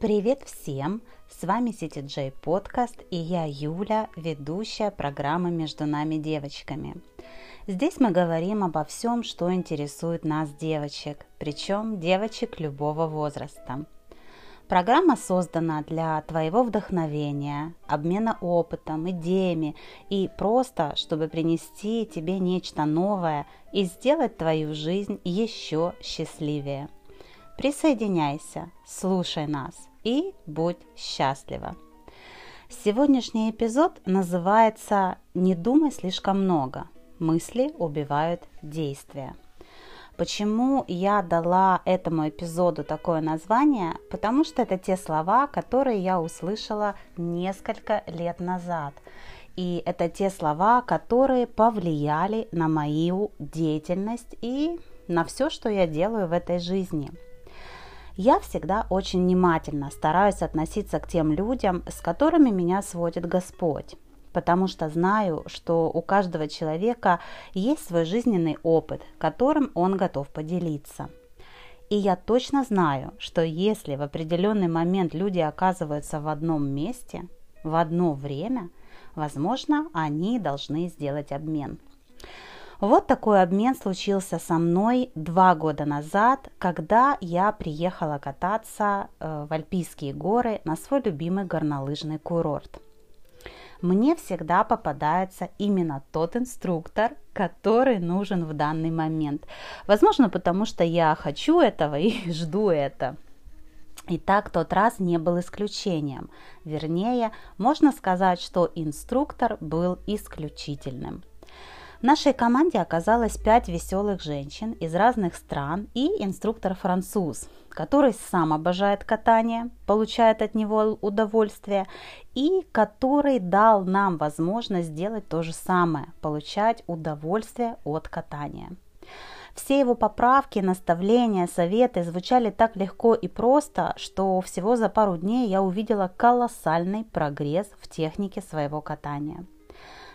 Привет всем! С вами CTJ подкаст и я Юля, ведущая программы «Между нами девочками». Здесь мы говорим обо всем, что интересует нас девочек, причем девочек любого возраста. Программа создана для твоего вдохновения, обмена опытом, идеями и просто, чтобы принести тебе нечто новое и сделать твою жизнь еще счастливее. Присоединяйся, слушай нас и будь счастлива. Сегодняшний эпизод называется «Не думай слишком много. Мысли убивают действия». Почему я дала этому эпизоду такое название? Потому что это те слова, которые я услышала несколько лет назад. И это те слова, которые повлияли на мою деятельность и на все, что я делаю в этой жизни. Я всегда очень внимательно стараюсь относиться к тем людям, с которыми меня сводит Господь потому что знаю, что у каждого человека есть свой жизненный опыт, которым он готов поделиться. И я точно знаю, что если в определенный момент люди оказываются в одном месте, в одно время, возможно, они должны сделать обмен. Вот такой обмен случился со мной два года назад, когда я приехала кататься э, в Альпийские горы на свой любимый горнолыжный курорт – мне всегда попадается именно тот инструктор, который нужен в данный момент. Возможно, потому что я хочу этого и жду это. И так тот раз не был исключением. Вернее, можно сказать, что инструктор был исключительным. В нашей команде оказалось пять веселых женщин из разных стран и инструктор-француз, который сам обожает катание, получает от него удовольствие, и который дал нам возможность сделать то же самое, получать удовольствие от катания. Все его поправки, наставления, советы звучали так легко и просто, что всего за пару дней я увидела колоссальный прогресс в технике своего катания.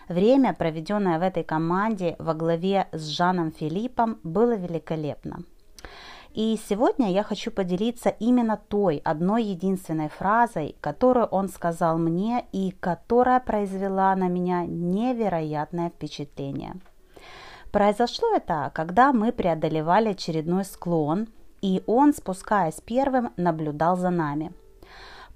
Время, проведенное в этой команде во главе с Жаном Филиппом, было великолепно. И сегодня я хочу поделиться именно той одной единственной фразой, которую он сказал мне и которая произвела на меня невероятное впечатление. Произошло это, когда мы преодолевали очередной склон, и он, спускаясь первым, наблюдал за нами.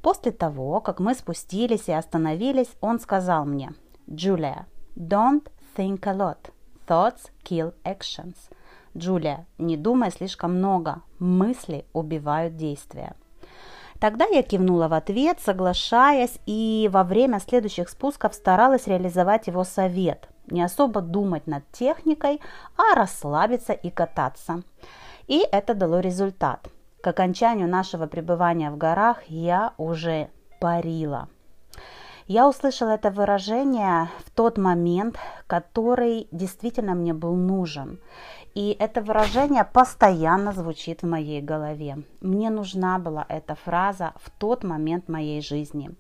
После того, как мы спустились и остановились, он сказал мне – Джулия, don't think a lot. Thoughts kill actions. Джулия, не думай слишком много. Мысли убивают действия. Тогда я кивнула в ответ, соглашаясь, и во время следующих спусков старалась реализовать его совет. Не особо думать над техникой, а расслабиться и кататься. И это дало результат. К окончанию нашего пребывания в горах я уже парила. Я услышала это выражение в тот момент, который действительно мне был нужен. И это выражение постоянно звучит в моей голове. Мне нужна была эта фраза в тот момент моей жизни.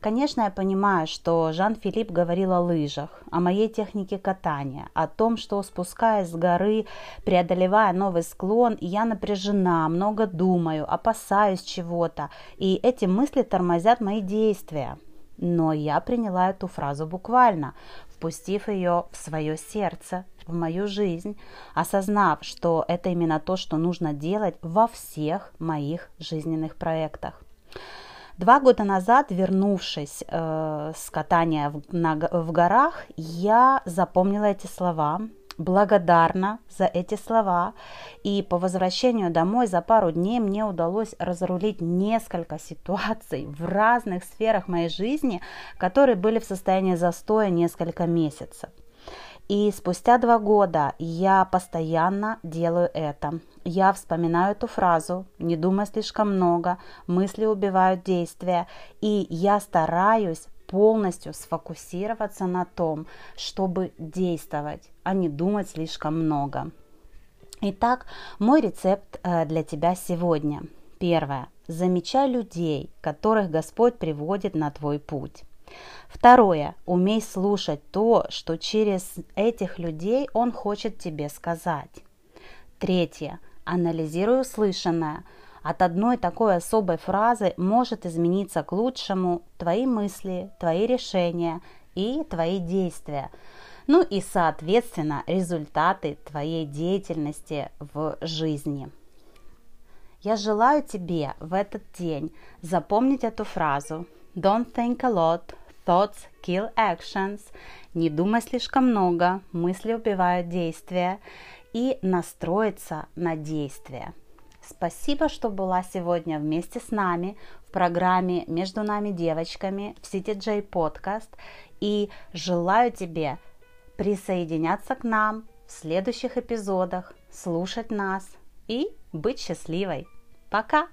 Конечно, я понимаю, что Жан-Филипп говорил о лыжах, о моей технике катания, о том, что спускаясь с горы, преодолевая новый склон, я напряжена, много думаю, опасаюсь чего-то, и эти мысли тормозят мои действия. Но я приняла эту фразу буквально, впустив ее в свое сердце, в мою жизнь, осознав, что это именно то, что нужно делать во всех моих жизненных проектах. Два года назад, вернувшись э, с катания в, на, в горах, я запомнила эти слова, благодарна за эти слова. И по возвращению домой за пару дней мне удалось разрулить несколько ситуаций в разных сферах моей жизни, которые были в состоянии застоя несколько месяцев. И спустя два года я постоянно делаю это. Я вспоминаю эту фразу, не думай слишком много, мысли убивают действия, и я стараюсь полностью сфокусироваться на том, чтобы действовать, а не думать слишком много. Итак, мой рецепт э, для тебя сегодня. Первое. Замечай людей, которых Господь приводит на твой путь. Второе. Умей слушать то, что через этих людей Он хочет тебе сказать. Третье. Анализируй услышанное. От одной такой особой фразы может измениться к лучшему твои мысли, твои решения и твои действия. Ну и, соответственно, результаты твоей деятельности в жизни. Я желаю тебе в этот день запомнить эту фразу Don't think a lot, thoughts kill actions. Не думай слишком много, мысли убивают действия. И настроиться на действие. Спасибо, что была сегодня вместе с нами в программе «Между нами девочками» в CTJ Podcast. И желаю тебе присоединяться к нам в следующих эпизодах, слушать нас и быть счастливой. Пока!